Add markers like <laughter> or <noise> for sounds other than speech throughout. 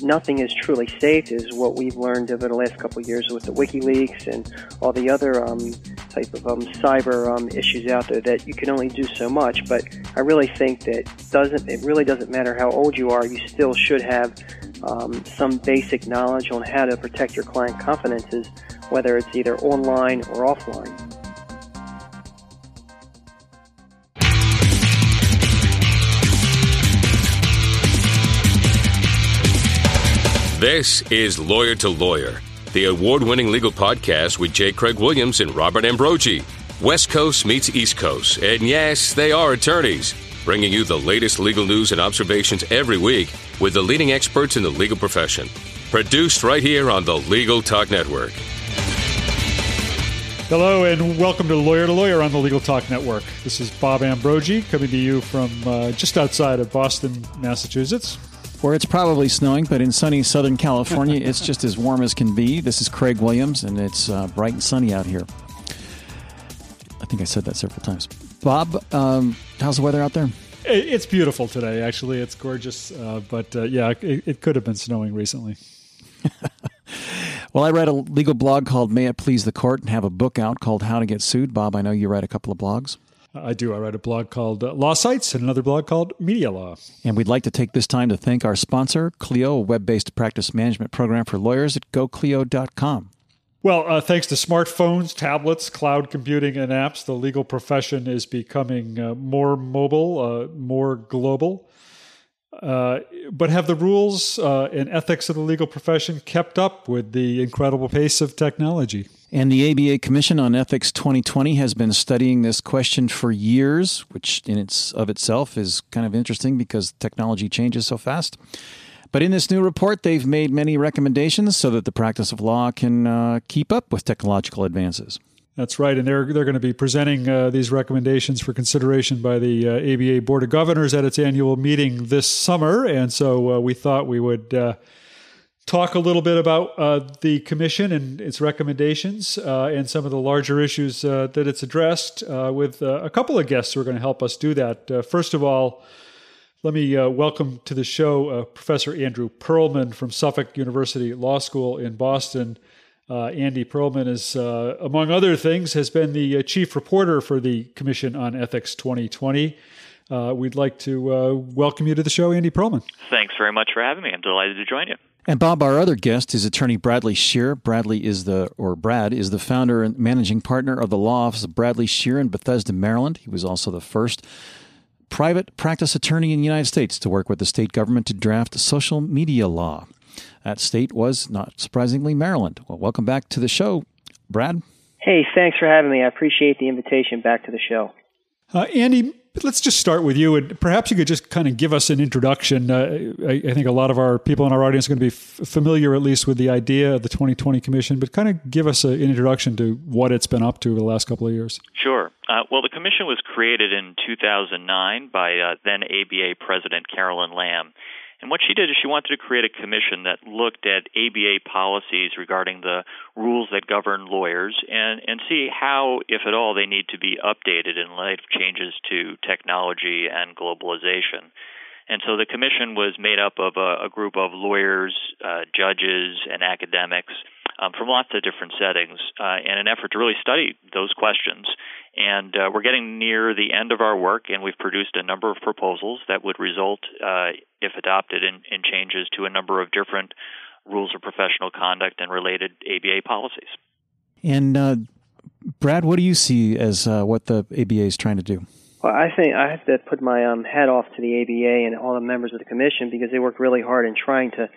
nothing is truly safe is what we've learned over the last couple of years with the WikiLeaks and all the other um, type of um, cyber um, issues out there that you can only do so much. But I really think that doesn't it really doesn't matter how old you are, you still should have um, some basic knowledge on how to protect your client confidences, whether it's either online or offline. This is Lawyer to Lawyer, the award winning legal podcast with J. Craig Williams and Robert Ambrogi. West Coast meets East Coast, and yes, they are attorneys, bringing you the latest legal news and observations every week with the leading experts in the legal profession. Produced right here on the Legal Talk Network. Hello, and welcome to Lawyer to Lawyer on the Legal Talk Network. This is Bob Ambrogi coming to you from uh, just outside of Boston, Massachusetts where it's probably snowing, but in sunny Southern California, <laughs> it's just as warm as can be. This is Craig Williams, and it's uh, bright and sunny out here. I think I said that several times. Bob, um, how's the weather out there? It's beautiful today, actually. It's gorgeous, uh, but uh, yeah, it, it could have been snowing recently. <laughs> well, I read a legal blog called May It Please the Court and have a book out called How to Get Sued. Bob, I know you write a couple of blogs. I do. I write a blog called uh, Law Sites and another blog called Media Law. And we'd like to take this time to thank our sponsor, Clio, a web based practice management program for lawyers at goclio.com. Well, uh, thanks to smartphones, tablets, cloud computing, and apps, the legal profession is becoming uh, more mobile, uh, more global. Uh, but have the rules uh, and ethics of the legal profession kept up with the incredible pace of technology? And the ABA Commission on Ethics 2020 has been studying this question for years, which in its of itself is kind of interesting because technology changes so fast. But in this new report, they've made many recommendations so that the practice of law can uh, keep up with technological advances. That's right, and they're they're going to be presenting uh, these recommendations for consideration by the uh, ABA Board of Governors at its annual meeting this summer. And so uh, we thought we would uh, talk a little bit about uh, the commission and its recommendations uh, and some of the larger issues uh, that it's addressed uh, with uh, a couple of guests who are going to help us do that. Uh, first of all, let me welcome to the show Professor Andrew Perlman from Suffolk University Law School in Boston. Andy Perlman is, among other things, has been the chief reporter for the Commission on Ethics 2020. we'd like to welcome you to the show, Andy Perlman. Thanks very much for having me. I'm delighted to join you. And Bob, our other guest is attorney Bradley Shear. Bradley is the, or Brad, is the founder and managing partner of the law office of Bradley Shear in Bethesda, Maryland. He was also the first private practice attorney in the United States to work with the state government to draft social media law. That state was, not surprisingly, Maryland. Well, welcome back to the show, Brad. Hey, thanks for having me. I appreciate the invitation back to the show. Uh, Andy, let's just start with you, and perhaps you could just kind of give us an introduction. Uh, I, I, think a lot of our people in our audience are going to be f- familiar, at least, with the idea of the 2020 Commission, but kind of give us a, an introduction to what it's been up to over the last couple of years. Sure. Uh, well, the Commission was created in 2009 by uh, then ABA President Carolyn Lamm. And what she did is she wanted to create a commission that looked at ABA policies regarding the rules that govern lawyers and, and see how, if at all, they need to be updated in light of changes to technology and globalization. And so the commission was made up of a, a group of lawyers, uh, judges, and academics um, from lots of different settings uh, in an effort to really study those questions and uh, we're getting near the end of our work, and we've produced a number of proposals that would result, uh, if adopted, in, in, changes to a number of different rules of professional conduct and related ABA policies. And uh, Brad, what do you see as uh, what the ABA is trying to do? Well, I think I have to put my um, hat off to the ABA and all the members of the commission because they worked really hard in trying to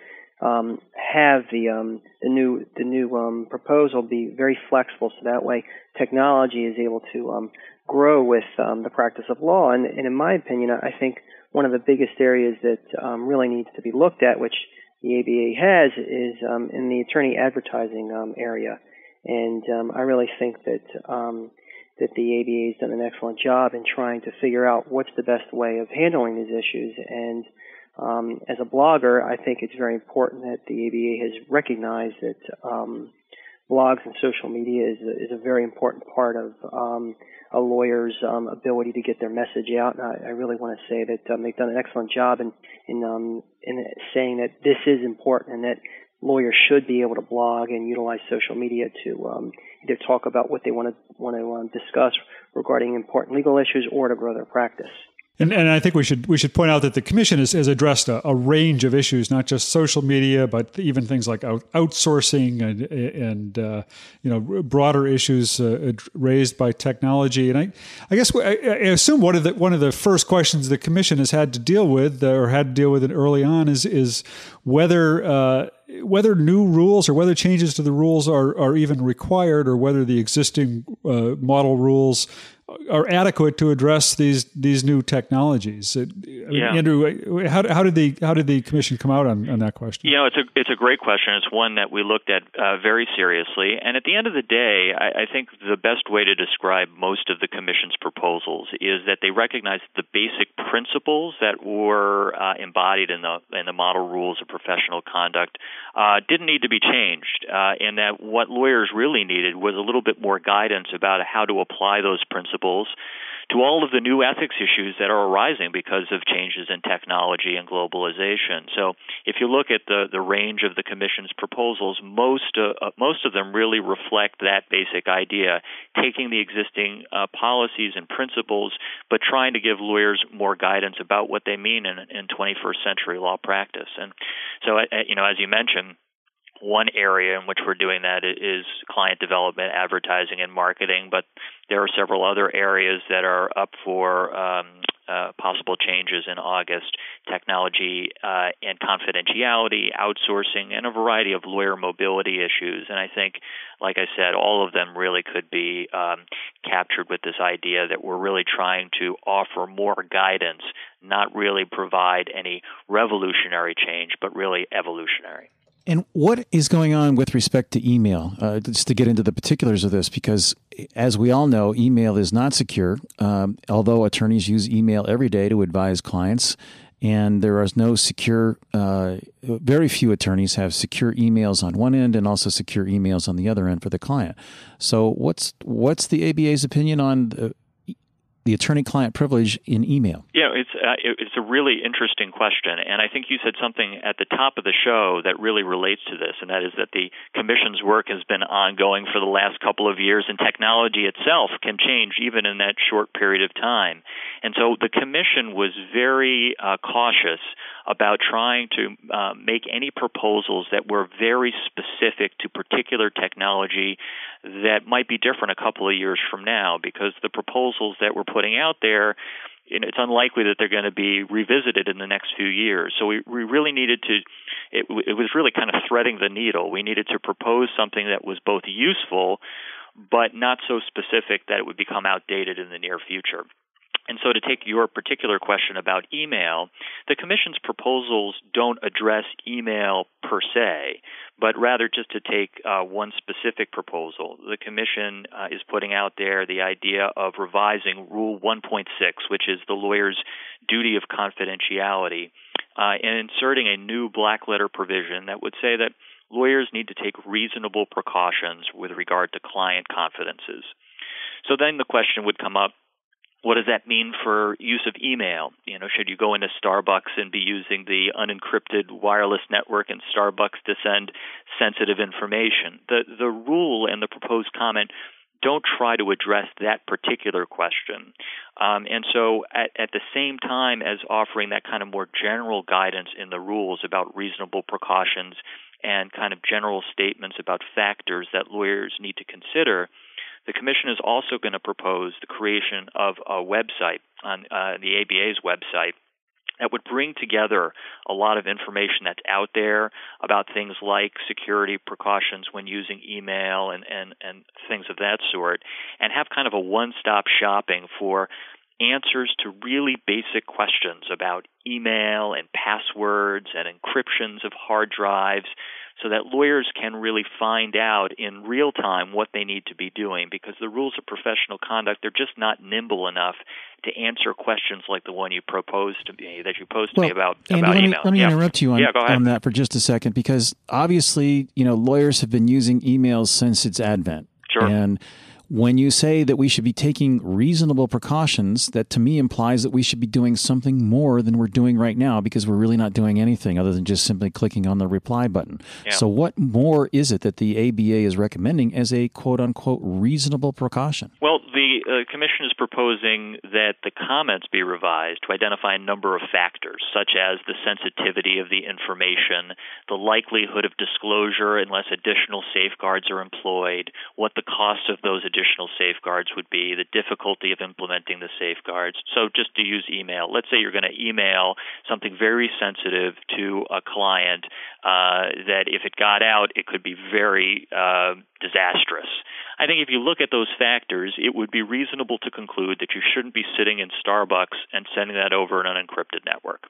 um, have the um, the new the new um, proposal be very flexible, so that way technology is able to um, grow with um, the practice of law. And, and, in my opinion, I think one of the biggest areas that um, really needs to be looked at, which the ABA has, is in the attorney advertising area. And I really think that that the ABA has done an excellent job in trying to figure out what's the best way of handling these issues and um, as a blogger, I think it's very important that the ABA has recognized that um, blogs and social media is a, is a very important part of um, a lawyer's um, ability to get their message out. And I, I really want to say that um, they've done an excellent job in in um, in saying that this is important and that lawyers should be able to blog and utilize social media to um, either talk about what they want to want to um, discuss regarding important legal issues or to grow their practice. And, and I think we should we should point out that the commission has, has addressed a, a, range of issues, not just social media, but even things like out, outsourcing and, and uh, you know broader issues uh, raised by technology. And I, I guess I, assume one of the one of the first questions the commission has had to deal with or had to deal with it early on is is whether uh, whether new rules or whether changes to the rules are, are even required or whether the existing uh, model rules are adequate to address these these new technologies. yeah. Andrew, how, how did the how did the commission come out on, on that question? You know, it's a it's a great question. It's one that we looked at uh, very seriously. And at the end of the day, I, I, think the best way to describe most of the commission's proposals is that they recognize the basic principles that were uh, embodied in the in the model rules of professional conduct uh, didn't need to be changed, uh, and that what lawyers really needed was a little bit more guidance about how to apply those principles to all of the new ethics issues that are arising because of changes in technology and globalization. So, if you look at the, the range of the Commission's proposals, most uh, uh, most of them really reflect that basic idea, taking the existing uh, policies and principles, but trying to give lawyers more guidance about what they mean in, in 21st century law practice. And so, uh, you know, as you mentioned one area in which we're doing that is client development, advertising, and marketing, but there are several other areas that are up for um, uh, possible changes in August technology uh, and confidentiality, outsourcing, and a variety of lawyer mobility issues. And I think, like I said, all of them really could be um, captured with this idea that we're really trying to offer more guidance, not really provide any revolutionary change, but really evolutionary. And what is going on with respect to email? Uh, just to get into the particulars of this, because as we all know, email is not secure. Um, although attorneys use email every day to advise clients, and there is no secure. Uh, very few attorneys have secure emails on one end and also secure emails on the other end for the client. So, what's what's the ABA's opinion on the attorney-client privilege in email? Yeah, it's uh, it's a really interesting question, and I think you said something at the top of the show that really relates to this, and that is that the commission's work has been ongoing for the last couple of years, and technology itself can change even in that short period of time. And so the commission was very uh, cautious about trying to uh, make any proposals that were very specific to particular technology that might be different a couple of years from now, because the proposals that we're putting out there it's unlikely that they're going to be revisited in the next few years. So we, we really needed to, it, it was really kind of threading the needle. We needed to propose something that was both useful, but not so specific that it would become outdated in the near future. And so, to take your particular question about email, the Commission's proposals don't address email per se, but rather just to take uh, one specific proposal. The Commission uh, is putting out there the idea of revising Rule 1.6, which is the lawyer's duty of confidentiality, uh, and inserting a new black letter provision that would say that lawyers need to take reasonable precautions with regard to client confidences. So then the question would come up what does that mean for use of email? You know, should you go into Starbucks and be using the unencrypted wireless network in Starbucks to send sensitive information? The the rule and the proposed comment don't try to address that particular question. Um, and so, at, at the same time as offering that kind of more general guidance in the rules about reasonable precautions and kind of general statements about factors that lawyers need to consider, the Commission is also going to propose the creation of a website on uh, the ABA's website that would bring together a lot of information that's out there about things like security precautions when using email and, and, and things of that sort, and have kind of a one stop shopping for answers to really basic questions about email and passwords and encryptions of hard drives so that lawyers can really find out in real time what they need to be doing because the rules of professional conduct they're just not nimble enough to answer questions like the one you proposed to me that you posed to well, me about Andy, about let email. Me, let me yeah. interrupt you on, yeah, on that for just a second because obviously you know lawyers have been using emails since its advent. Sure. And When you say that we should be taking reasonable precautions, that to me implies that we should be doing something more than we're doing right now because we're really not doing anything other than just simply clicking on the reply button. Yeah. So, what more is it that the ABA is recommending as a quote unquote reasonable precaution? Well, the uh, Commission is proposing that the comments be revised to identify a number of factors, such as the sensitivity of the information, the likelihood of disclosure unless additional safeguards are employed, what the cost of those additional safeguards would be, the difficulty of implementing the safeguards. So, just to use email, let's say you're going to email something very sensitive to a client uh, that if it got out, it could be very uh, disastrous. I think if you look at those factors, it would be reasonable to conclude that you shouldn't be sitting in Starbucks and sending that over an unencrypted network.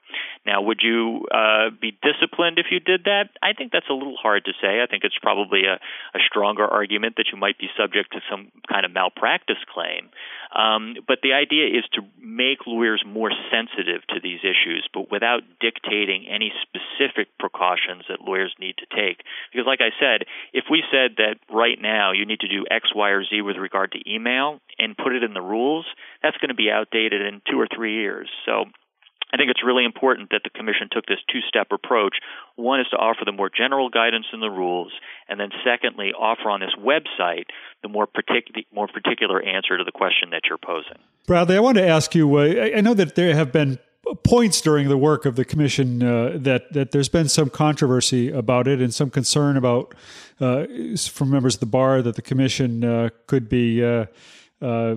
Now, would you uh, be disciplined if you did that? I think that's a little hard to say. I think it's probably a, a stronger argument that you might be subject to some kind of malpractice claim. Um, but the idea is to make lawyers more sensitive to these issues, but without dictating any specific precautions that lawyers need to take. Because, like I said, if we said that right now you need to do X, Y, or Z with regard to email and put it in the rules, that's going to be outdated in two or three years. So I think it's really important that the Commission took this two step approach. One is to offer the more general guidance in the rules, and then secondly, offer on this website the more, partic- more particular answer to the question that you're posing. Bradley, I want to ask you uh, I know that there have been points during the work of the commission uh, that that there's been some controversy about it and some concern about uh, from members of the bar that the commission uh, could be uh, uh,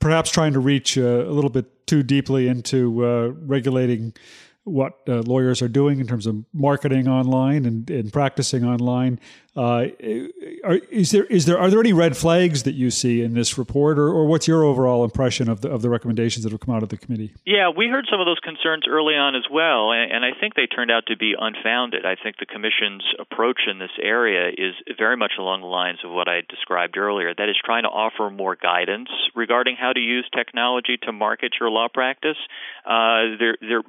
perhaps trying to reach uh, a little bit too deeply into regulating what lawyers are doing in terms of marketing online and, and practicing online. Uh, are, is there is there are there any red flags that you see in this report, or, or what's your overall impression of the of the recommendations that have come out of the committee? Yeah, we heard some of those concerns early on as well, and, and I think they turned out to be unfounded. I think the commission's approach in this area is very much along the lines of what I described earlier. That is, trying to offer more guidance regarding how to use technology to market your law practice. Uh,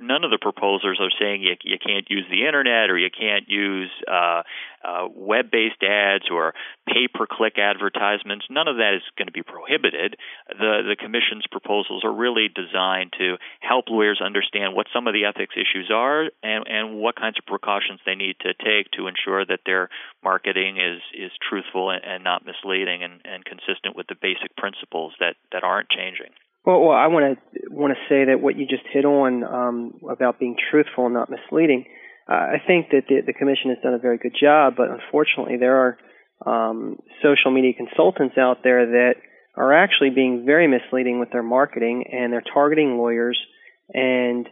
none of the proposals are saying you, you can't use the internet or you can't use uh, uh, web based ads or pay per click advertisements. None of that is going to be prohibited. The, the Commission's proposals are really designed to help lawyers understand what some of the ethics issues are and, and what kinds of precautions they need to take to ensure that their marketing is, is truthful and, and not misleading and, and consistent with the basic principles that, that aren't changing. Well, well, I want to want to say that what you just hit on um, about being truthful and not misleading I think that the, the commission has done a very good job, but unfortunately, there are um, social media consultants out there that are actually being very misleading with their marketing, and they're targeting lawyers. And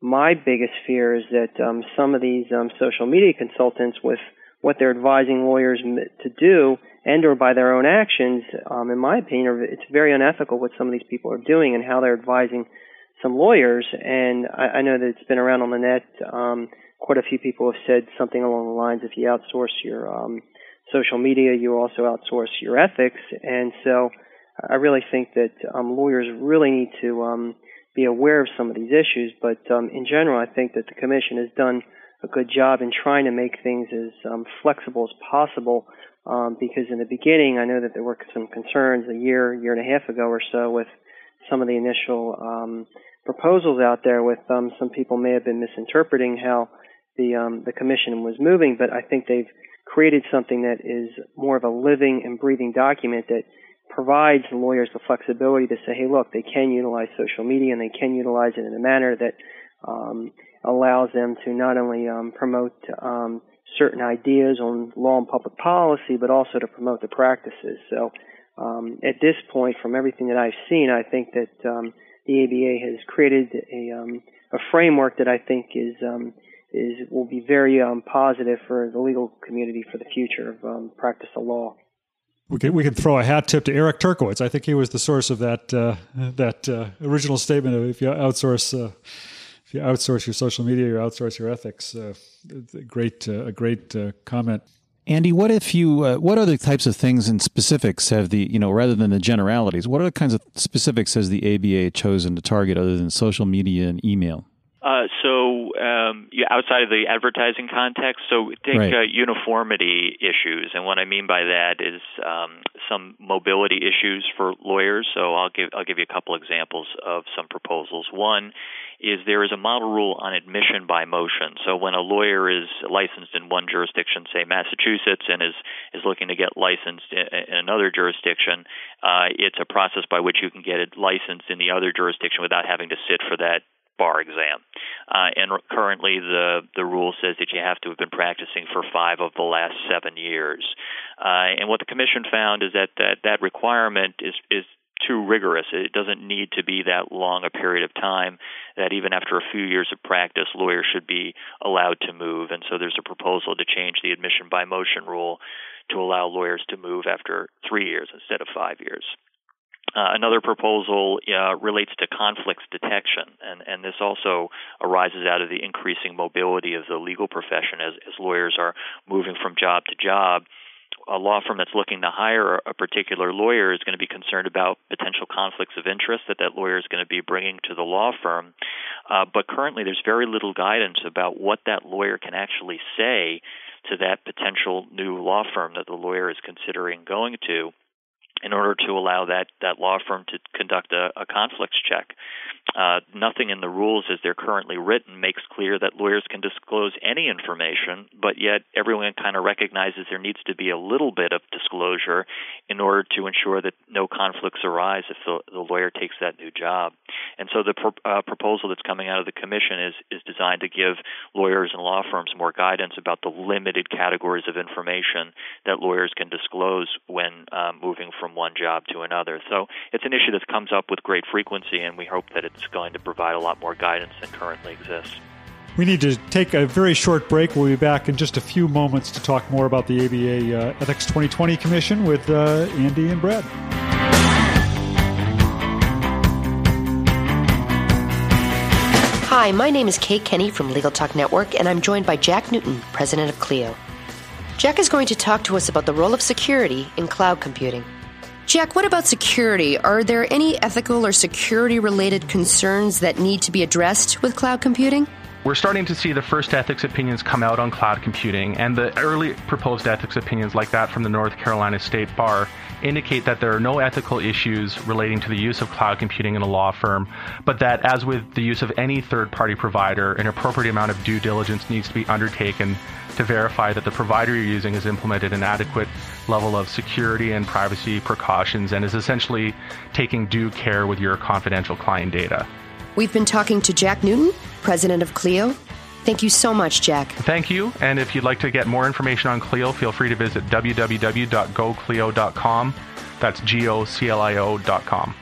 my biggest fear is that um, some of these um, social media consultants, with what they're advising lawyers to do, and or by their own actions, um, in my opinion, it's very unethical what some of these people are doing and how they're advising some lawyers. And I, I know that it's been around on the net. Um, quite a few people have said something along the lines if you outsource your um, social media, you also outsource your ethics. And so I really think that um, lawyers really need to um, be aware of some of these issues. But um, in general, I think that the Commission has done a good job in trying to make things as um, flexible as possible. Um, because in the beginning, I know that there were some concerns a year, year and a half ago or so with some of the initial um, proposals out there. With um, some people may have been misinterpreting how the um, the commission was moving, but I think they've created something that is more of a living and breathing document that provides lawyers the flexibility to say, hey, look, they can utilize social media and they can utilize it in a manner that um, allows them to not only um, promote um, certain ideas on law and public policy, but also to promote the practices. So um, at this point, from everything that I've seen, I think that um, the ABA has created a, um, a framework that I think is um, is will be very um, positive for the legal community for the future of um, practice of law. We can we can throw a hat tip to Eric Turkewitz. I think he was the source of that uh, that uh, original statement of if you outsource uh, if you outsource your social media, you outsource your ethics. Uh, a great uh, a great uh, comment. Andy, what if you what other types of things and specifics have the you know rather than the generalities? What other kinds of specifics has the ABA chosen to target other than social media and email? Uh, so, um, yeah, outside of the advertising context, so take Right. uh, uniformity issues, and what I mean by that is um, some mobility issues for lawyers. So, I'll give I'll give you a couple examples of some proposals. One is there is a model rule on admission by motion. So, when a lawyer is licensed in one jurisdiction, say Massachusetts, and is is looking to get licensed in, in another jurisdiction, uh, it's a process by which you can get it licensed in the other jurisdiction without having to sit for that bar exam. Uh, and currently, the the rule says that you have to have been practicing for five of the last seven years. Uh, and what the commission found is that that, that requirement is is too rigorous. It doesn't need to be that long a period of time. That even after a few years of practice, lawyers should be allowed to move. And so there's a proposal to change the admission by motion rule to allow lawyers to move after three years instead of five years. Uh, another proposal uh, relates to conflicts detection, and, and this also arises out of the increasing mobility of the legal profession as, as lawyers are moving from job to job. A law firm that's looking to hire a particular lawyer is going to be concerned about potential conflicts of interest that that lawyer is going to be bringing to the law firm. Uh, but currently, there's very little guidance about what that lawyer can actually say to that potential new law firm that the lawyer is considering going to in order to allow that, that law firm to conduct a, a conflicts check. Uh, nothing in the rules as they're currently written makes clear that lawyers can disclose any information, but yet everyone kind of recognizes there needs to be a little bit of disclosure in order to ensure that no conflicts arise if the, the lawyer takes that new job. And so the uh, proposal that's coming out of the commission is, is designed to give lawyers and law firms more guidance about the limited categories of information that lawyers can disclose when uh, moving from one job to another. So it's an issue that comes up with great frequency, and we hope that it's going to provide a lot more guidance than currently exists. We need to take a very short break. We'll be back in just a few moments to talk more about the ABA uh, Ethics 2020 Commission with uh, Andy and Brad. Hi, my name is Kate Kenny from Legal Talk Network, and I'm joined by Jack Newton, president of Clio. Jack is going to talk to us about the role of security in cloud computing. Jack, what about security? Are there any ethical or security related concerns that need to be addressed with cloud computing? We're starting to see the first ethics opinions come out on cloud computing, and the early proposed ethics opinions, like that from the North Carolina State Bar, indicate that there are no ethical issues relating to the use of cloud computing in a law firm, but that, as with the use of any third party provider, an appropriate amount of due diligence needs to be undertaken to verify that the provider you're using has implemented an adequate level of security and privacy precautions and is essentially taking due care with your confidential client data. We've been talking to Jack Newton, president of Clio. Thank you so much, Jack. Thank you. And if you'd like to get more information on Clio, feel free to visit www.goclio.com. That's G O C L I O.com.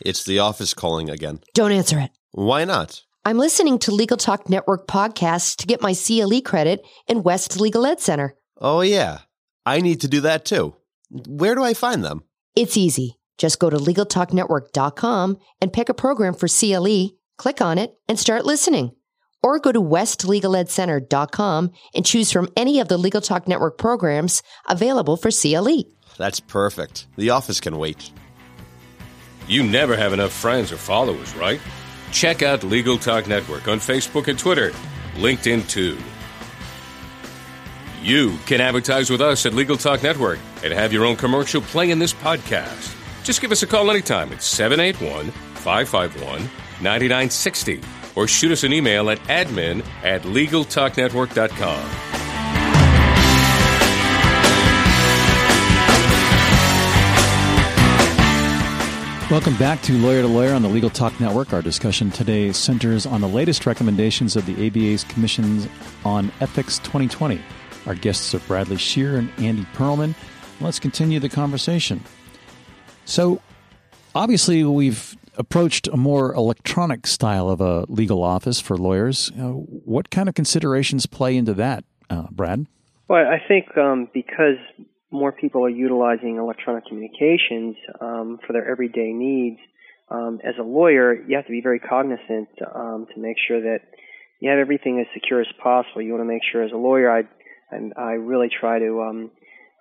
It's the office calling again. Don't answer it. Why not? I'm listening to Legal Talk Network podcasts to get my CLE credit in West Legal Ed Center. Oh, yeah. I need to do that too. Where do I find them? It's easy. Just go to LegalTalkNetwork.com and pick a program for CLE, click on it, and start listening. Or go to WestLegalEdCenter.com and choose from any of the Legal Talk Network programs available for CLE. That's perfect. The office can wait. You never have enough friends or followers, right? Check out Legal Talk Network on Facebook and Twitter, LinkedIn too. You can advertise with us at Legal Talk Network and have your own commercial play in this podcast. Just give us a call anytime at 781 551 9960 or shoot us an email at admin at LegalTalkNetwork.com. Welcome back to Lawyer to Lawyer on the Legal Talk Network. Our discussion today centers on the latest recommendations of the ABA's Commission on Ethics 2020. Our guests are Bradley Shear and Andy Perlman. Let's continue the conversation. So, obviously, we've approached a more electronic style of a legal office for lawyers. Uh, what kind of considerations play into that, uh, Brad? Well, I think um, because more people are utilizing electronic communications um, for their everyday needs, um, as a lawyer, you have to be very cognizant um, to make sure that you have everything as secure as possible. You want to make sure, as a lawyer, I I, I really try to um,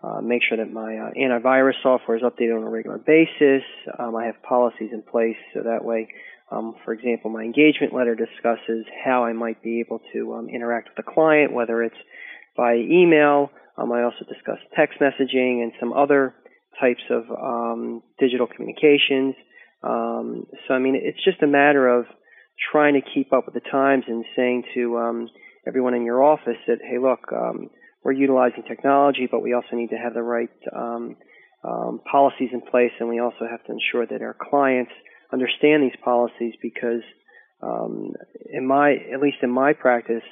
uh, make sure that my uh, antivirus software is updated on a regular basis. Um, I have policies in place so that way, um, for example, my engagement letter discusses how I might be able to um, interact with the client, whether it's by email. Um, I also discuss text messaging and some other types of um, digital communications. Um, so, I mean, it's just a matter of trying to keep up with the times and saying to everyone in your office that, hey, look, we're utilizing technology, but we also need to have the right um, um, policies in place, and we also have to ensure that our clients understand these policies because, um, in my at least in my practice,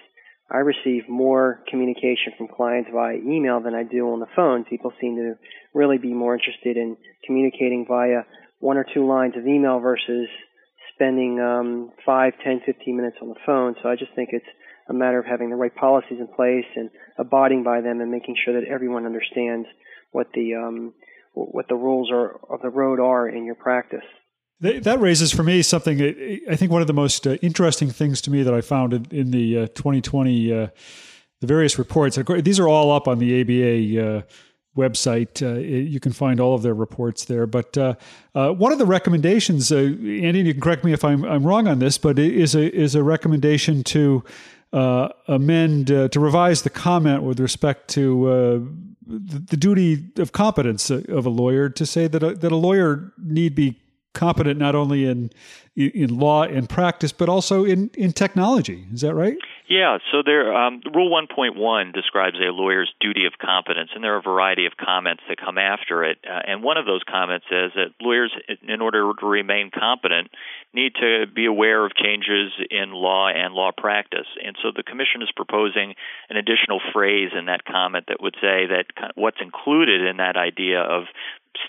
I receive more communication from clients via email than I do on the phone. People seem to really be more interested in communicating via one or two lines of email versus spending um, five, ten, fifteen minutes on the phone. So I just think it's a matter of having the right policies in place and abiding by them and making sure that everyone understands what the um, what the rules are of the road are in your practice. That raises for me something. I think one of the most uh, interesting things to me that I found in, the uh, 2020 uh, the various reports. These are all up on the ABA uh, website. Uh, you can find all of their reports there. But uh, uh, one of the recommendations, uh, Andy, you can correct me if I'm, I'm wrong on this, but is a is a recommendation to uh, amend uh, to revise the comment with respect to uh, the, the, duty of competence of a lawyer to say that a, that a lawyer need be competent not only in in law and practice but also in in technology. Is that right? Yeah, so there, um, Rule 1.1 describes a lawyer's duty of competence, and there are a variety of comments that come after it. Uh, and one of those comments says that lawyers, in order to remain competent, need to be aware of changes in law and law practice. And so the Commission is proposing an additional phrase in that comment that would say that what's included in that idea of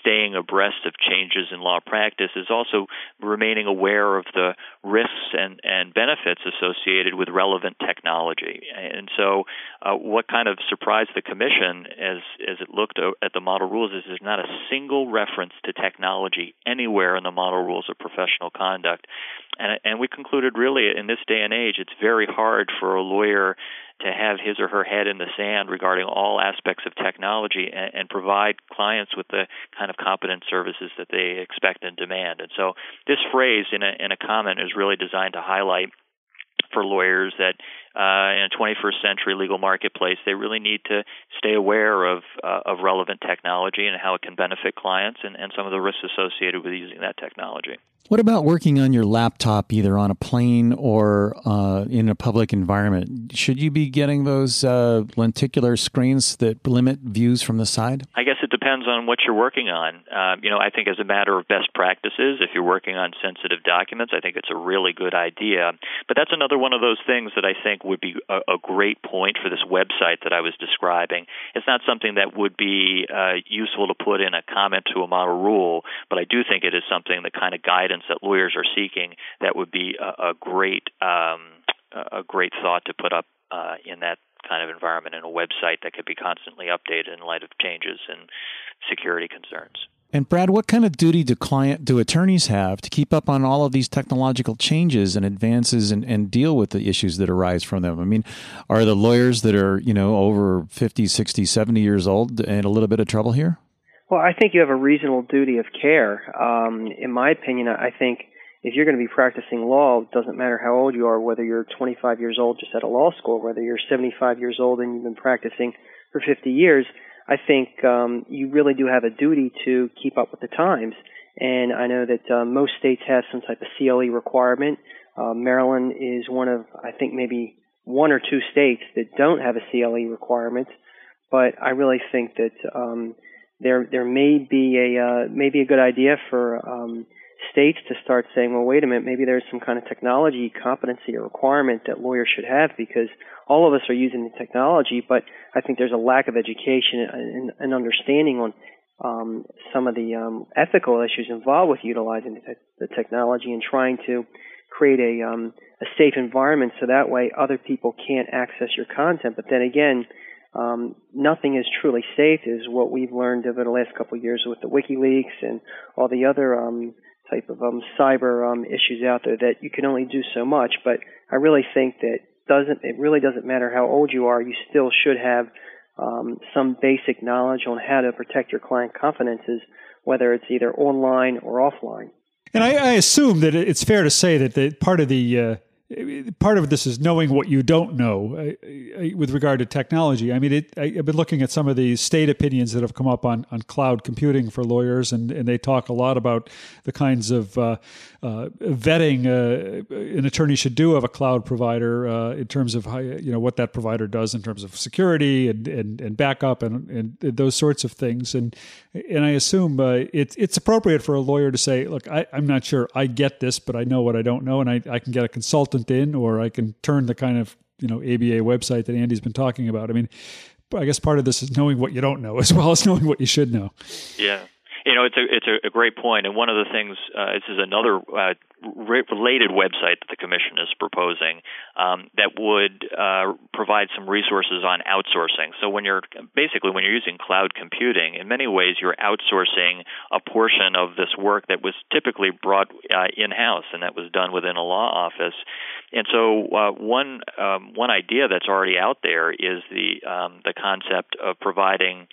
staying abreast of changes in law practice is also remaining aware of the risks and, and benefits associated with relevant technology. And so, uh, what kind of surprised the Commission as, as it looked at the model rules is there's not a single reference to technology anywhere in the model rules of professional conduct. And, and we concluded really in this day and age, it's very hard for a lawyer to have his or her head in the sand regarding all aspects of technology and, and provide clients with the kind of competent services that they expect and demand. And so this phrase in a, in a comment is really designed to highlight for lawyers that uh, in a 21st century legal marketplace, they really need to stay aware of uh, of relevant technology and how it can benefit clients and, and some of the risks associated with using that technology. What about working on your laptop, either on a plane or uh, in a public environment? Should you be getting those uh, lenticular screens that limit views from the side? I guess it depends on what you're working on. Uh, you know, I think as a matter of best practices, if you're working on sensitive documents, I think it's a really good idea. But that's another one of those things that I think would be a, a great point for this website that I was describing. It's not something that would be uh, useful to put in a comment to a model rule, but I do think it is something the kind of guidance that lawyers are seeking that would be a, a great um, a great thought to put up uh, in that kind of environment in a website that could be constantly updated in light of changes and security concerns. And Brad, what kind of duty do client do attorneys have to keep up on all of these technological changes and advances and, and deal with the issues that arise from them? I mean, are the lawyers that are, you know, over 50, 60, 70 years old in a little bit of trouble here? Well, I think you have a reasonable duty of care. Um, in my opinion, I think if you're going to be practicing law, it doesn't matter how old you are, whether you're 25 years old just at a law school, whether you're 75 years old and you've been practicing for 50 years, I think um, you really do have a duty to keep up with the times. And I know that uh, most states have some type of CLE requirement. Uh, Maryland is one of, I think, maybe one or two states that don't have a CLE requirement. But I really think that um, there there may be a uh, maybe a good idea for um, states to start saying, well, wait a minute, maybe there's some kind of technology competency or requirement that lawyers should have because all of us are using the technology, but I think there's a lack of education and, and understanding on um, some of the um, ethical issues involved with utilizing the, the technology and trying to create a um, a safe environment so that way other people can't access your content. But then again, um, nothing is truly safe, is what we've learned over the last couple of years with the WikiLeaks and all the other um, type of um, cyber um, issues out there. That you can only do so much. But I really think that doesn't it really doesn't matter how old you are. You still should have um, some basic knowledge on how to protect your client confidences, whether it's either online or offline. And I, I assume that it's fair to say that the, part of the uh, part of this is knowing what you don't know uh, with regard to technology. I mean, it, I, have been looking at some of the state opinions that have come up on, on cloud computing for lawyers, and, and they talk a lot about the kinds of uh, uh, vetting uh, an attorney should do of a cloud provider uh, in terms of how, you know what that provider does in terms of security and, and, and backup and, and those sorts of things. And and I assume uh, it's it's appropriate for a lawyer to say, look, I, I'm not sure I get this, but I know what I don't know, and I, I can get a consultant consultant in, or I can turn the kind of you know ABA website that Andy's been talking about. I mean, I guess part of this is knowing what you don't know as well as knowing what you should know. Yeah. You know, it's a it's a, great point, and one of the things uh, this is another uh, related website that the commission is proposing um, that would uh, provide some resources on outsourcing. So when you're basically when you're using cloud computing, in many ways you're outsourcing a portion of this work that was typically brought uh, in house and that was done within a law office. And so uh, one um, one idea that's already out there is the um, the concept of providing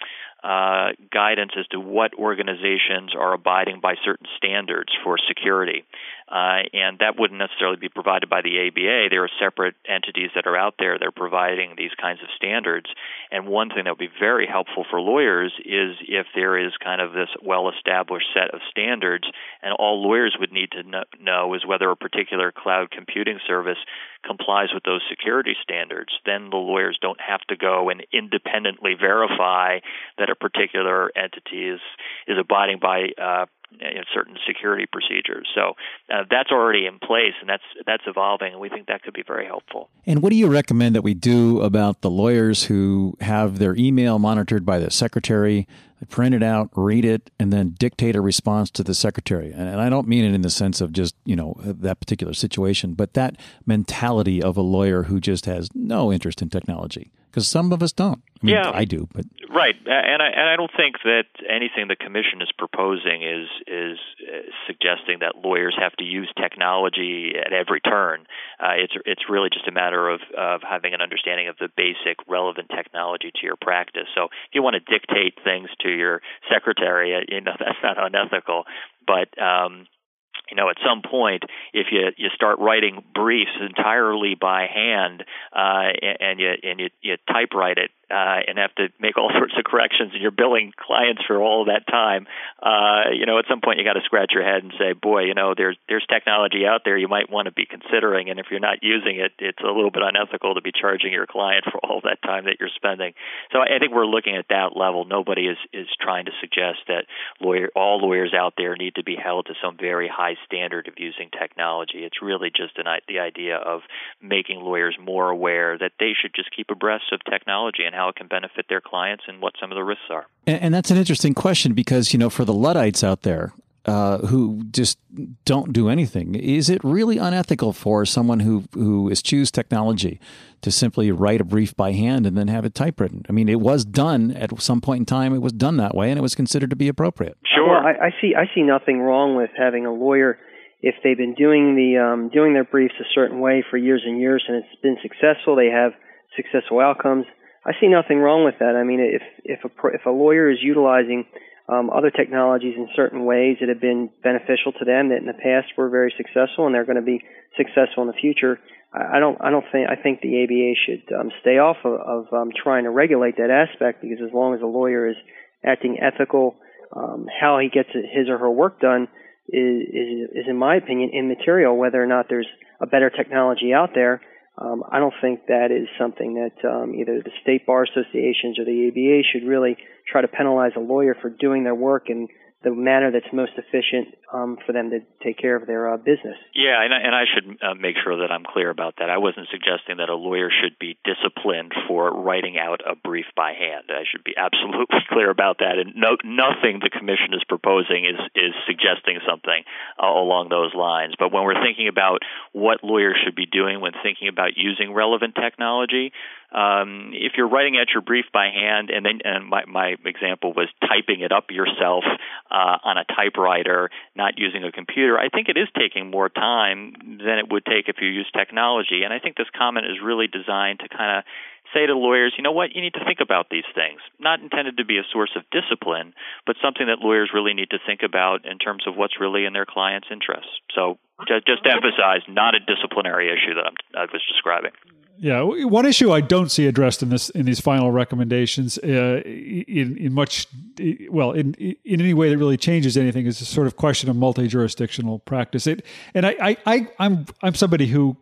uh, guidance as to what organizations are abiding by certain standards for security. Uh, and that wouldn't necessarily be provided by the ABA. There are separate entities that are out there that are providing these kinds of standards. And one thing that would be very helpful for lawyers is if there is kind of this well established set of standards, and all lawyers would need to know is whether a particular cloud computing service complies with those security standards. Then the lawyers don't have to go and independently verify that a particular entity is, is abiding by uh, you know, certain security procedures. So uh, that's already in place, and that's that's evolving, and we think that could be very helpful. And what do you recommend that we do about the lawyers who have their email monitored by the secretary? print it out, read it, and then dictate a response to the secretary. And, I don't mean it in the sense of just, you know, that particular situation, but that mentality of a lawyer who just has no interest in technology because some of us don't. I mean, yeah, I do, but right. And I and I don't think that anything the commission is proposing is is uh, suggesting that lawyers have to use technology at every turn. Uh, it's it's really just a matter of of having an understanding of the basic relevant technology to your practice. So if you want to dictate things to your secretary, uh, you know that's not unethical. But um, you know, at some point, if you you start writing briefs entirely by hand uh, and you and you, you typewrite it uh, and have to make all <laughs> sorts of corrections, and you're billing clients for all that time, uh, you know, at some point you got to scratch your head and say, boy, you know, there's there's technology out there you might want to be considering, and if you're not using it, it's a little bit unethical to be charging your client <laughs> for all that time that you're spending. So I think we're looking at that level. Nobody is is trying to suggest that lawyer all lawyers out there need to be held to some very high standard of using technology. It's really just an, the idea of making lawyers more aware that they should just keep abreast of technology how it can benefit their clients and what some of the risks are. And, and that's an interesting question because, you know, for the Luddites out there, uh, who just don't do anything. Is it really unethical for someone who who eschews technology to simply write a brief by hand and then have it typewritten? I mean, it was done at some point in time. It was done that way, and it was considered to be appropriate. Sure, well, I, I see. I see nothing wrong with having a lawyer if they've been doing the um, doing their briefs a certain way for years and years, and it's been successful. They have successful outcomes. I see nothing wrong with that. I mean, if if a if a lawyer is utilizing um, other technologies in certain ways that have been beneficial to them that in the past were very successful and they're going to be successful in the future, I, I don't I don't think I think the ABA should um, stay off of, of um, trying to regulate that aspect because as long as a lawyer is acting ethical, um, how he gets his or her work done is, is is in my opinion immaterial. Whether or not there's a better technology out there um, I don't think that is something that um, either the state bar associations or the ABA should really try to penalize a lawyer for doing their work and the manner that's most efficient um, for them to take care of their uh, business. Yeah, and I, and I should uh, make sure that I'm clear about that. I wasn't suggesting that a lawyer should be disciplined for writing out a brief by hand. I should be <laughs> absolutely clear about that. And no, nothing the commission is proposing is is suggesting something uh, along those lines. But when we're thinking about what lawyers should be doing when thinking about using relevant technology, um, if you're writing out your brief by hand, and then and my, my example was typing it up yourself uh, on a typewriter, not using a computer, I think it is taking more time than it would take if you use technology. And I think this comment is really designed to kind of say to lawyers, you know what, you need to think about these things. Not intended to be a source of discipline, but something that lawyers really need to think about in terms of what's really in their client's interests. So just, just to emphasize, not a disciplinary issue that I'm, I was describing. Yeah, one issue I don't see addressed in this in these final recommendations, uh, in in much, well, in in any way that really changes anything, is a sort of question of multi jurisdictional practice. It, and I, I, I I'm I'm somebody who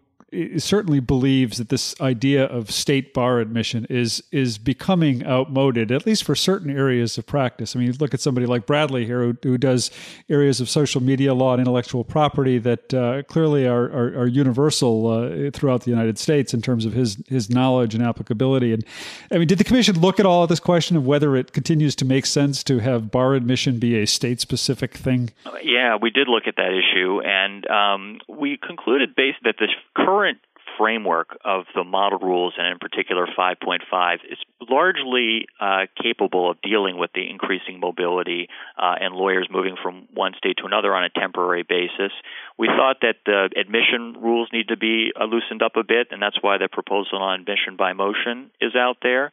certainly believes that this idea of state bar admission is is becoming outmoded, at least for certain areas of practice. I mean, look at somebody like Bradley here, who, who does areas of social media law and intellectual property that uh, clearly are, are, are universal uh, throughout the United States in terms of his his knowledge and applicability. And I mean, did the commission look at all this question of whether it continues to make sense to have bar admission be a state specific thing? Yeah, we did look at that issue, and um, we concluded based that the current current framework of the model rules, and in particular 5.5, is largely uh, capable of dealing with the increasing mobility uh, and lawyers moving from one state to another on a temporary basis. We thought that the admission rules need to be uh, loosened up a bit, and that's why the proposal on admission by motion is out there.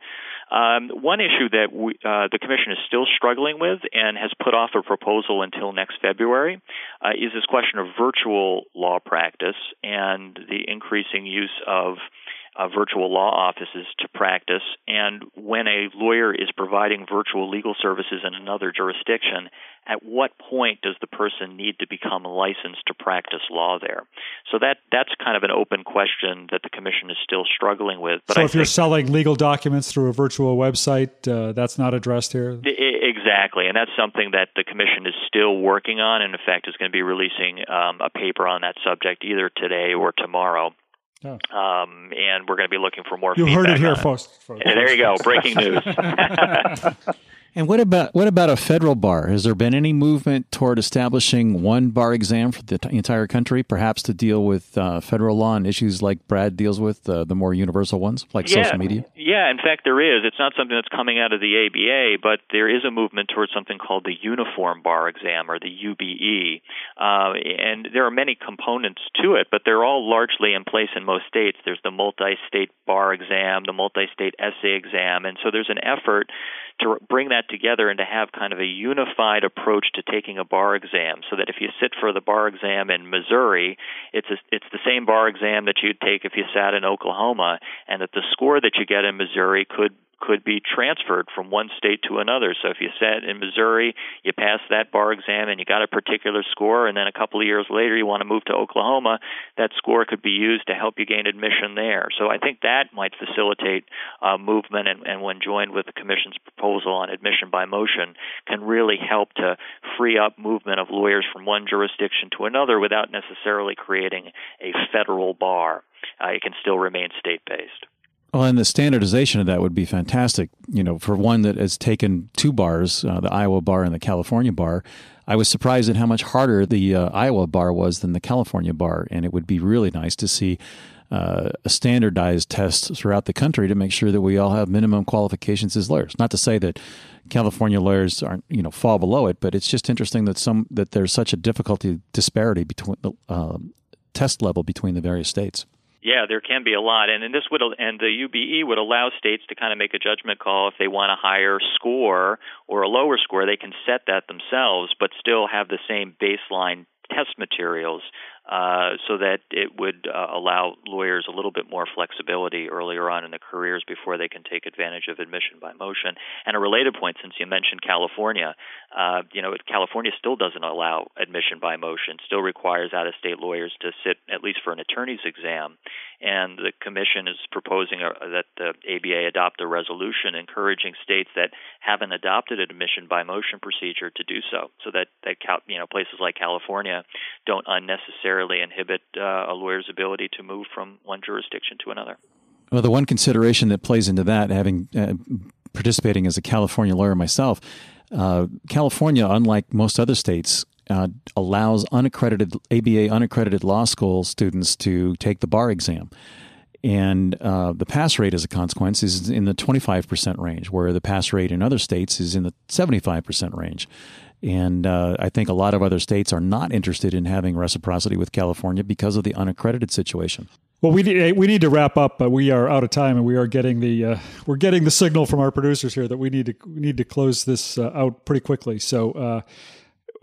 Um, one issue that we, uh, the Commission is still struggling with and has put off a proposal until next February uh, is this question of virtual law practice and the increasing use of uh, virtual law offices to practice. And when a lawyer is providing virtual legal services in another jurisdiction, at what point does the person need to become licensed to practice law there? So that that's kind of an open question that the commission is still struggling with. But so, I if you're selling legal documents through a virtual website, uh, that's not addressed here. Exactly, and that's something that the commission is still working on, and in fact is going to be releasing um, a paper on that subject either today or tomorrow. Oh. Um, and we're going to be looking for more. You heard it here, folks. there you go, breaking <laughs> news. <laughs> And what about what about a federal bar? Has there been any movement toward establishing one bar exam for the t- entire country, perhaps to deal with uh, federal law and issues like Brad deals with, uh, the more universal ones like yeah, social media? Yeah, in fact, there is. It's not something that's coming out of the ABA, but there is a movement towards something called the Uniform Bar Exam or the UBE, uh, and there are many components to it, but they're all largely in place in most states. There's the multi-state bar exam, the multi-state essay exam, and so there's an effort to bring that together and to have kind of a unified approach to taking a bar exam so that if you sit for the bar exam in Missouri, it's a, it's the same bar exam that you'd take if you sat in Oklahoma and that the score that you get in Missouri could could be transferred from one state to another. So if you sat in Missouri, you passed that bar exam and you got a particular score, and then a couple of years later you want to move to Oklahoma, that score could be used to help you gain admission there. So I think that might facilitate uh, movement, and, and when joined with the Commission's proposal on admission by motion, can really help to free up movement of lawyers from one jurisdiction to another without necessarily creating a federal bar. Uh, it can still remain state based. Well, and the standardization of that would be fantastic. You know, for one that has taken two bars, uh, the Iowa bar and the California bar, I was surprised at how much harder the uh, Iowa bar was than the California bar. And it would be really nice to see uh, a standardized test throughout the country to make sure that we all have minimum qualifications as lawyers. Not to say that California lawyers aren't, you know, fall below it, but it's just interesting that some that there's such a difficulty disparity between the uh, test level between the various states. Yeah, there can be a lot, and, and this would and the UBE would allow states to kind of make a judgment call if they want a higher score or a lower score. They can set that themselves, but still have the same baseline test materials uh, so that it would uh, allow lawyers a little bit more flexibility earlier on in their careers before they can take advantage of admission by motion. And a related point, since you mentioned California, uh, you know, California still doesn't allow admission by motion, still requires out of state lawyers to sit at least for an attorney's exam. And the commission is proposing a, that the ABA adopt a resolution encouraging states that haven't adopted an admission by motion procedure to do so, so that, that you know, places like California don't unnecessarily inhibit uh, a lawyer's ability to move from one jurisdiction to another. Well, the one consideration that plays into that, having uh, participating as a California lawyer myself, uh, California, unlike most other states, uh, allows unaccredited ABA unaccredited law school students to take the bar exam. And uh, the pass rate, as a consequence, is in the 25% range, where the pass rate in other states is in the 75% range. And uh, I think a lot of other states are not interested in having reciprocity with California because of the unaccredited situation. Well, we need, we need to wrap up, but we are out of time, and we are getting the uh, we're getting the signal from our producers here that we need to we need to close this uh, out pretty quickly. So.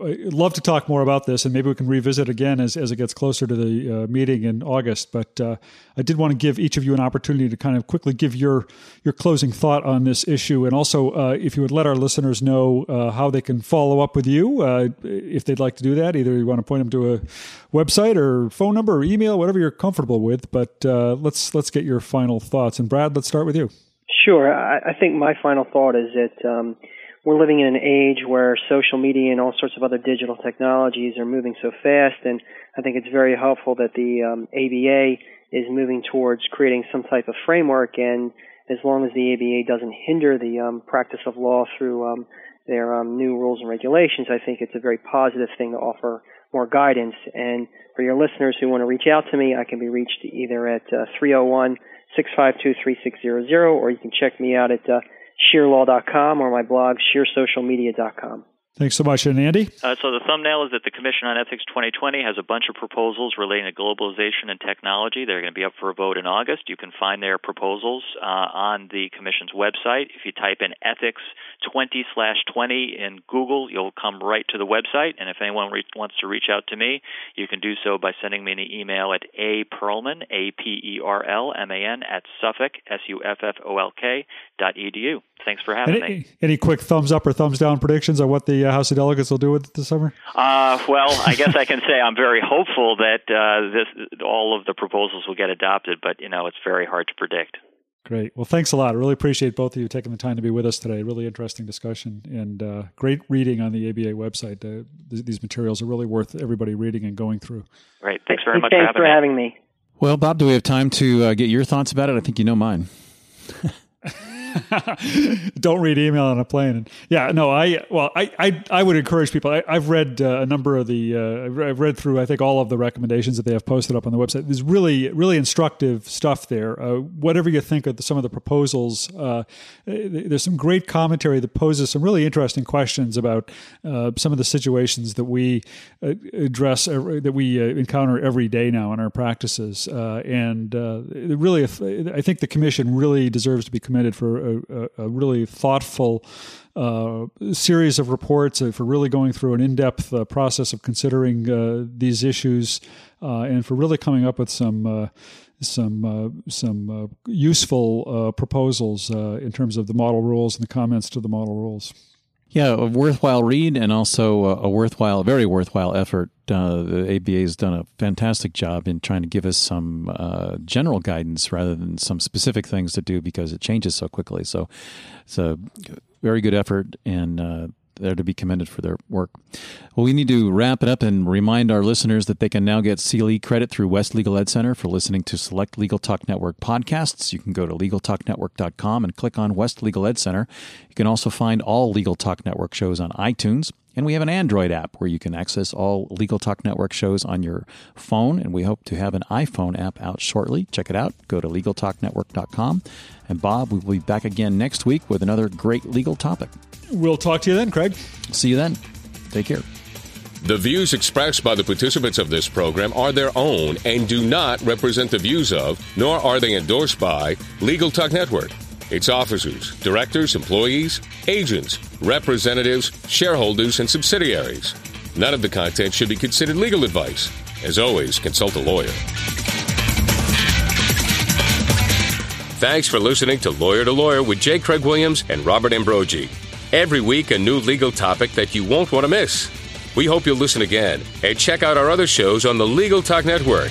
I'd love to talk more about this, and maybe we can revisit again as, as it gets closer to the uh, meeting in August. But uh, I did want to give each of you an opportunity to kind of quickly give your your closing thought on this issue, and also uh, if you would let our listeners know uh, how they can follow up with you uh, if they'd like to do that. Either you want to point them to a website or phone number or email, whatever you're comfortable with. But uh, let's let's get your final thoughts. And Brad, let's start with you. Sure. I, I think my final thought is that. Um, we're living in an age where social media and all sorts of other digital technologies are moving so fast, and I think it's very helpful that the um, ABA is moving towards creating some type of framework. And as long as the ABA doesn't hinder the um, practice of law through um, their um, new rules and regulations, I think it's a very positive thing to offer more guidance. And for your listeners who want to reach out to me, I can be reached either at uh, 301 652 3600 or you can check me out at uh, shearlaw.com or my blog, shearsocialmedia.com. Thanks so much. And Andy? Uh, so the thumbnail is that the Commission on Ethics 2020 has a bunch of proposals relating to globalization and technology. They're going to be up for a vote in August. You can find their proposals uh, on the Commission's website. If you type in ethics 20 slash 20 in Google, you'll come right to the website. And if anyone re- wants to reach out to me, you can do so by sending me an email at a perlman, A P E R L M A N, at Suffolk, S U F F O L K, dot edu. Thanks for having any, me. Any quick thumbs up or thumbs down predictions on what the uh, House of Delegates will do with it this summer? Uh, well, I guess I can say I'm very hopeful that uh, this all of the proposals will get adopted, but you know it's very hard to predict. Great. Well, thanks a lot. I really appreciate both of you taking the time to be with us today. Really interesting discussion and uh, great reading on the ABA website. Uh, th- these materials are really worth everybody reading and going through. Great. Thanks very much Thanks for having for me. having me. Well, Bob, do we have time to uh, get your thoughts about it? I think you know mine. <laughs> <laughs> Don't read email on a plane. Yeah, no, I well, I I, I would encourage people. I, have read uh, a number of the. Uh, I've read through. I think all of the recommendations that they have posted up on the website. There's really really instructive stuff there. Uh, whatever you think of the, some of the proposals, uh, there's some great commentary that poses some really interesting questions about uh, some of the situations that we uh, address that we encounter every day now in our practices. and really, I think the commission really deserves to be commended for a, a really thoughtful uh, series of reports uh, for really going through an in-depth uh, process of considering uh, these issues uh, and for really coming up with some some some useful proposals in terms of the model rules and the comments to the model rules. Yeah, a worthwhile read and also a worthwhile, very worthwhile effort. Uh, the ABA has done a fantastic job in trying to give us some uh, general guidance rather than some specific things to do because it changes so quickly. So it's a very good effort, and uh, they're to be commended for their work. Well, we need to wrap it up and remind our listeners that they can now get CLE credit through West Legal Ed Center for listening to select Legal Talk Network podcasts. You can go to LegalTalkNetwork.com and click on West Legal Ed Center. You can also find all Legal Talk Network shows on iTunes. And we have an Android app where you can access all Legal Talk Network shows on your phone. And we hope to have an iPhone app out shortly. Check it out. Go to LegalTalkNetwork.com. And Bob, we will be back again next week with another great legal topic. We'll talk to you then, Craig. See you then. Take care. The views expressed by the participants of this program are their own and do not represent the views of, nor are they endorsed by, Legal Talk Network, its officers, directors, employees, agents, representatives, shareholders, and subsidiaries. None of the content should be considered legal advice. As always, consult a lawyer. Thanks for listening to Lawyer to Lawyer with J. Craig Williams and Robert Ambrogi. Every week, a new legal topic that you won't want to miss. We hope you'll listen again and check out our other shows on the Legal Talk Network.